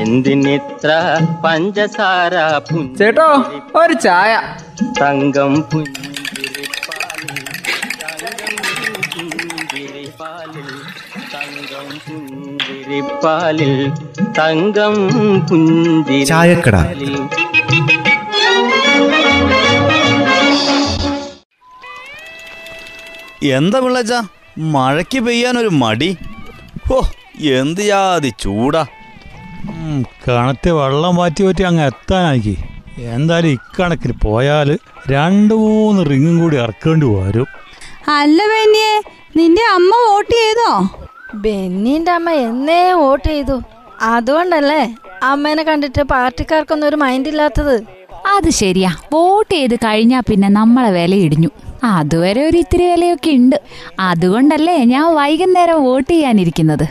എന്തിനിത്ര പഞ്ചസാര ചേട്ടോ ഒരു ചായ. തങ്കം പുഞ്ചിരിപ്പാലിൽ തങ്കം പുഞ്ചിരിപ്പാലിൽ തങ്കം പുഞ്ചിരി ചായക്കട. എന്താ പിള്ളച്ച? മഴയ്ക്ക് പെയ്യാനൊരു മടി. ഓ എന്ത് ജാതി ചൂടാ. കിണറ്റ് വെള്ളം മാറ്റി പറ്റി അങ്ങ് എത്താനാക്കി എന്തായാലും ഇക്കണക്കിന് പോയാൽ രണ്ട് മൂന്ന് റിങ്ങും കൂടി ഇറക്കേണ്ടി വരും. അല്ല ബെന്നിയെ നിന്റെ അമ്മ വോട്ട് ചെയ്തോ? ബെന്നിന്റെ അമ്മ എന്നേ വോട്ട് ചെയ്തു. അതുകൊണ്ടല്ലേ അമ്മേനെ കണ്ടിട്ട് പാർട്ടിക്കാർക്കൊന്നും ഒരു മൈൻഡ് ഇല്ലാത്തത്? അത് ശരിയാ. വോട്ട് ചെയ്ത് കഴിഞ്ഞാ പിന്നെ നമ്മളെ വില ഇടിഞ്ഞു. അതുവരെ ഒരു ഇത്തിരി വിലയൊക്കെ ഉണ്ട്. അതുകൊണ്ടല്ലേ ഞാൻ വൈകുന്നേരം വോട്ട് ചെയ്യാനിരിക്കുന്നത്.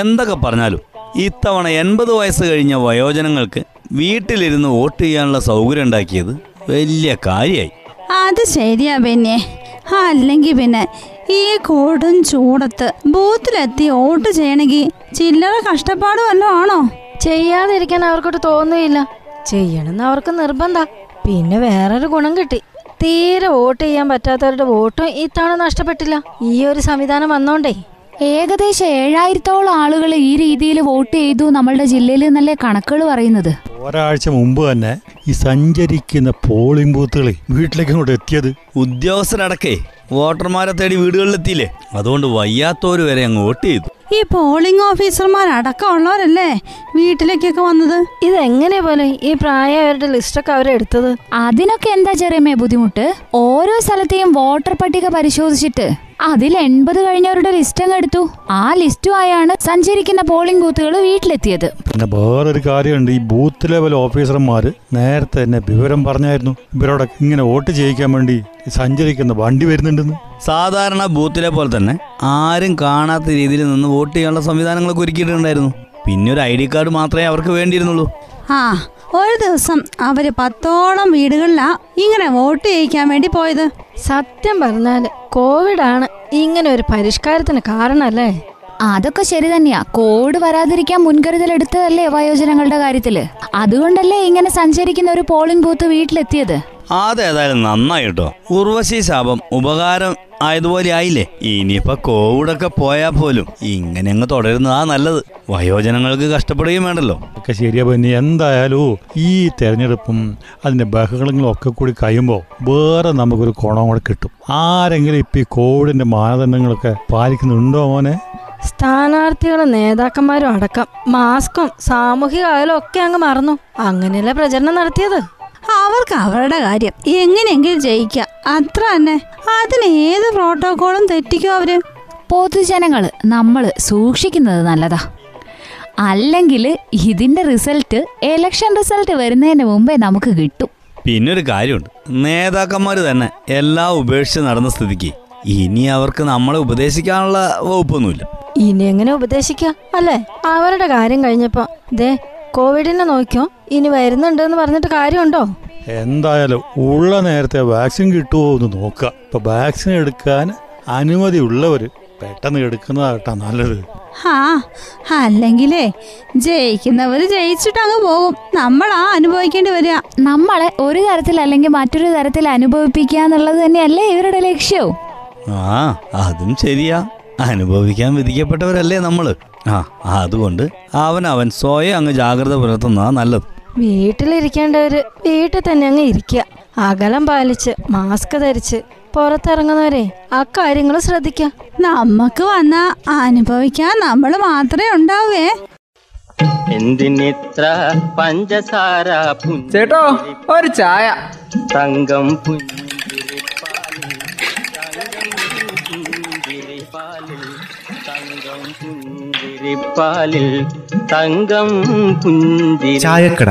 എന്തൊക്കെ പറഞ്ഞാലും ഇത്തവണ എൺപത് വയസ്സ് കഴിഞ്ഞ വയോജനങ്ങൾക്ക് വീട്ടിലിരുന്ന് വോട്ട് ചെയ്യാനുള്ള സൗകര്യം ഉണ്ടാക്കിയത് വലിയ കാര്യമായി അത് ശരിയാ പിന്നെ അല്ലെങ്കിൽ പിന്നെ ഈ കൊടും ചൂടത്ത് ബൂത്തിലെത്തി വോട്ട് ചെയ്യണമെങ്കിൽ ചില്ലറ കഷ്ടപ്പാട് വല്ലതും ആണോ? ചെയ്യാതിരിക്കാൻ അവർക്കൊട്ട് തോന്നുകയില്ല. ചെയ്യണമെന്ന് അവർക്ക് നിർബന്ധ. പിന്നെ വേറൊരു ഗുണം കിട്ടി. തീരെ വോട്ട് ചെയ്യാൻ പറ്റാത്തവരുടെ വോട്ടും ഇത്തവണ നഷ്ടപ്പെട്ടില്ല. ഈ ഒരു സംവിധാനം വന്നോണ്ടേ. ഏകദേശം ഏഴായിരത്തോളം ആളുകൾ ഈ രീതിയിൽ വോട്ട് ചെയ്തു നമ്മളുടെ ജില്ലയിൽ എന്നല്ലേ കണക്കുകൾ പറയുന്നത്? ഒരാഴ്ച മുമ്പ് തന്നെ ഈ സഞ്ചരിക്കുന്ന പോളിംഗ് ബൂത്തുകൾ വീട്ടിലേക്ക് ഇങ്ങോട്ട് എത്തിയത് ഉദ്യോഗസ്ഥരടക്കേ വോട്ടർമാരെ തേടി വീടുകളിലെത്തിയില്ലേ? അതുകൊണ്ട് വയ്യാത്തവര് വരെ അങ്ങ് വോട്ട് ചെയ്തു. ഈ പോളിംഗ് ഓഫീസർമാരടക്കം ഉള്ളവരല്ലേ വീട്ടിലേക്കൊക്കെ വന്നത്? ഇതെങ്ങനെ പോലെ? ഈ പ്രായമായവരുടെ ലിസ്റ്റൊക്കെ അവരെടുത്തത് അതിനൊക്കെ എന്താ ചെറിയമ്മേ ബുദ്ധിമുട്ട്? ഓരോ സ്ഥലത്തെയും വോട്ടർ പട്ടിക പരിശോധിച്ചിട്ട് അതിൽ എൺപത് കഴിഞ്ഞവരുടെ ലിസ്റ്റ് അങ്ങ് എടുത്തു. ആ ലിസ്റ്റുമായാണ് സഞ്ചരിക്കുന്ന പോളിംഗ് ബൂത്തുകൾ വീട്ടിലെത്തിയത്. പിന്നെ വേറൊരു കാര്യമുണ്ട്. ഈ ബൂത്ത് ലെവൽ ഓഫീസർമാർ നേരത്തെ തന്നെ വിവരം പറഞ്ഞായിരുന്നു. ഇവരോടൊക്കെ ഇങ്ങനെ വോട്ട് ചെയ്യിക്കാൻ വേണ്ടി സഞ്ചരിക്കുന്ന വണ്ടി വരുന്നുണ്ടെന്ന്. സാധാരണ ബൂത്തിലെ പോലെ തന്നെ ആരും കാണാത്ത രീതിയിൽ നിന്ന് വോട്ട് ചെയ്യാനുള്ള സംവിധാനങ്ങളൊക്കെ ഒരുക്കിയിട്ടുണ്ടായിരുന്നു. പിന്നെ ഒരു ഐ ഡി കാർഡ് മാത്രമേ അവർക്ക് വേണ്ടിയിരുന്നുള്ളൂ. ആ ഒരു ദിവസം അവർ പത്തോളം വീടുകളിലാ ഇങ്ങനെ വോട്ട് ചെയ്യിക്കാൻ വേണ്ടി പോയത്. സത്യം പറഞ്ഞാൽ ആണ് ഇങ്ങനെ ഒരു പരിഷ്കാരത്തിന് കാരണല്ലേ? അതൊക്കെ ശരി തന്നെയാ. കോവിഡ് വരാതിരിക്കാൻ മുൻകരുതൽ എടുത്തതല്ലേ വയോജനങ്ങളുടെ കാര്യത്തിൽ. അതുകൊണ്ടല്ലേ ഇങ്ങനെ സഞ്ചരിക്കുന്ന ഒരു പോളിംഗ് ബൂത്ത് വീട്ടിലെത്തിയത്. അതേതായാലും നന്നായി കേട്ടോ ഉർവശി ശാപം ഉപകാരം ആയതുപോലെ ആയില്ലേ? ഇനിയിപ്പോ കോവിഡൊക്കെ പോയാ പോലും ഇങ്ങനെ അങ്ങ് തുടരുന്നതാ നല്ലത്. വയോജനങ്ങൾക്ക് കഷ്ടപ്പെടുകയും വേണ്ടല്ലോ. ഒക്കെ ശരിയാ പിന്നെ. എന്തായാലും ഈ തെരഞ്ഞെടുപ്പും അതിന്റെ ബഹളങ്ങളും ഒക്കെ കൂടി കഴിയുമ്പോൾ വേറെ നമുക്കൊരു കോണം കൂടെ കിട്ടും. ആരെങ്കിലും ഇപ്പൊ ഈ കോവിഡിന്റെ മാനദണ്ഡങ്ങളൊക്കെ പാലിക്കുന്നുണ്ടോ മോനെ? സ്ഥാനാർത്ഥികളും നേതാക്കന്മാരും അടക്കം മാസ്കും സാമൂഹിക അകലും ഒക്കെ അങ്ങ് മറന്നു. അങ്ങനെയല്ലേ പ്രചരണം നടത്തിയത്? അവർക്ക് അവരുടെ കാര്യം. എങ്ങനെയെങ്കിലും ജയിക്കാം. അത്ര തന്നെ. അതിന് ഏത് പ്രോട്ടോകോളും തെറ്റിക്കും അവർ? പൊതുജനങ്ങൾ നമ്മൾ സൂക്ഷിക്കുന്നത് നല്ലതാ. അല്ലെങ്കിൽ ഇതിന്റെ റിസൾട്ട് ഇലക്ഷൻ റിസൾട്ട് വരുന്നതിന് മുമ്പേ നമുക്ക് കിട്ടും. പിന്നെ ഒരു കാര്യമുണ്ട്. നേതാക്കന്മാർ തന്നെ എല്ലാം ഉപേക്ഷിച്ച് നടന്ന സ്ഥിതിക്ക് ഇനി അവർക്ക് നമ്മളെ ഉപദേശിക്കാനുള്ള വകുപ്പൊന്നുമില്ല. ഇനി എങ്ങനെ ഉപദേശിക്കാം? അല്ലേ? അവരുടെ കാര്യം കഴിഞ്ഞപ്പോ ദേ കോവിഡിനെ നോക്കിയോ? ഇനി വരുന്നുണ്ട് എന്ന് പറഞ്ഞിട്ട് കാര്യമുണ്ടോ? എന്തായാലും ഉള്ള നേരത്തെ വാക്സിൻ കിട്ടുമോ എന്ന് നോക്കുക. ഇപ്പൊ വാക്സിൻ എടുക്കാൻ അനുമതി ഉള്ളവര് പെട്ടെന്ന് എടുക്കുന്നതാട്ടാ നല്ലത്. ആ അല്ലെങ്കിലേ ജയിക്കുന്നവര് ജയിച്ചിട്ട് അങ്ങ് പോകും. നമ്മളാ അനുഭവിക്കേണ്ടി വരിക. നമ്മളെ ഒരു തരത്തിൽ അല്ലെങ്കിൽ മറ്റൊരു തരത്തിൽ അനുഭവിപ്പിക്കുക എന്നുള്ളത് തന്നെയല്ലേ ഇവരുടെ ലക്ഷ്യവും ആ അതും ശരിയാ. അനുഭവിക്കാൻ വിധിക്കപ്പെട്ടവരല്ലേ നമ്മൾ. ആ അതുകൊണ്ട് അവൻ അവൻ സ്വയം അങ്ങ് ജാഗ്രത പുലർത്തുന്നതാ നല്ലത്. വീട്ടിലിരിക്കേണ്ടവര് വീട്ടിൽ തന്നെ അങ്ങ് ഇരിക്കുക. അകലം പാലിച്ച് മാസ്ക് ധരിച്ച് പുറത്തിറങ്ങുന്നവരെ ആ കാര്യങ്ങൾ ശ്രദ്ധിക്കുക. നമുക്ക് വന്ന അനുഭവിക്കാൻ നമ്മൾ മാത്രമേ ഉണ്ടാവേ. എന്തിനിത്ര പഞ്ചസാര ചേട്ടോ ഒരു ചായ. തങ്കം പുഞ്ചിരിപ്പാലിൽ തങ്കം പുഞ്ചിരിപ്പാലിൽ തങ്കം പുഞ്ചിരിപ്പാലിൽ തങ്കം ചായക്കട.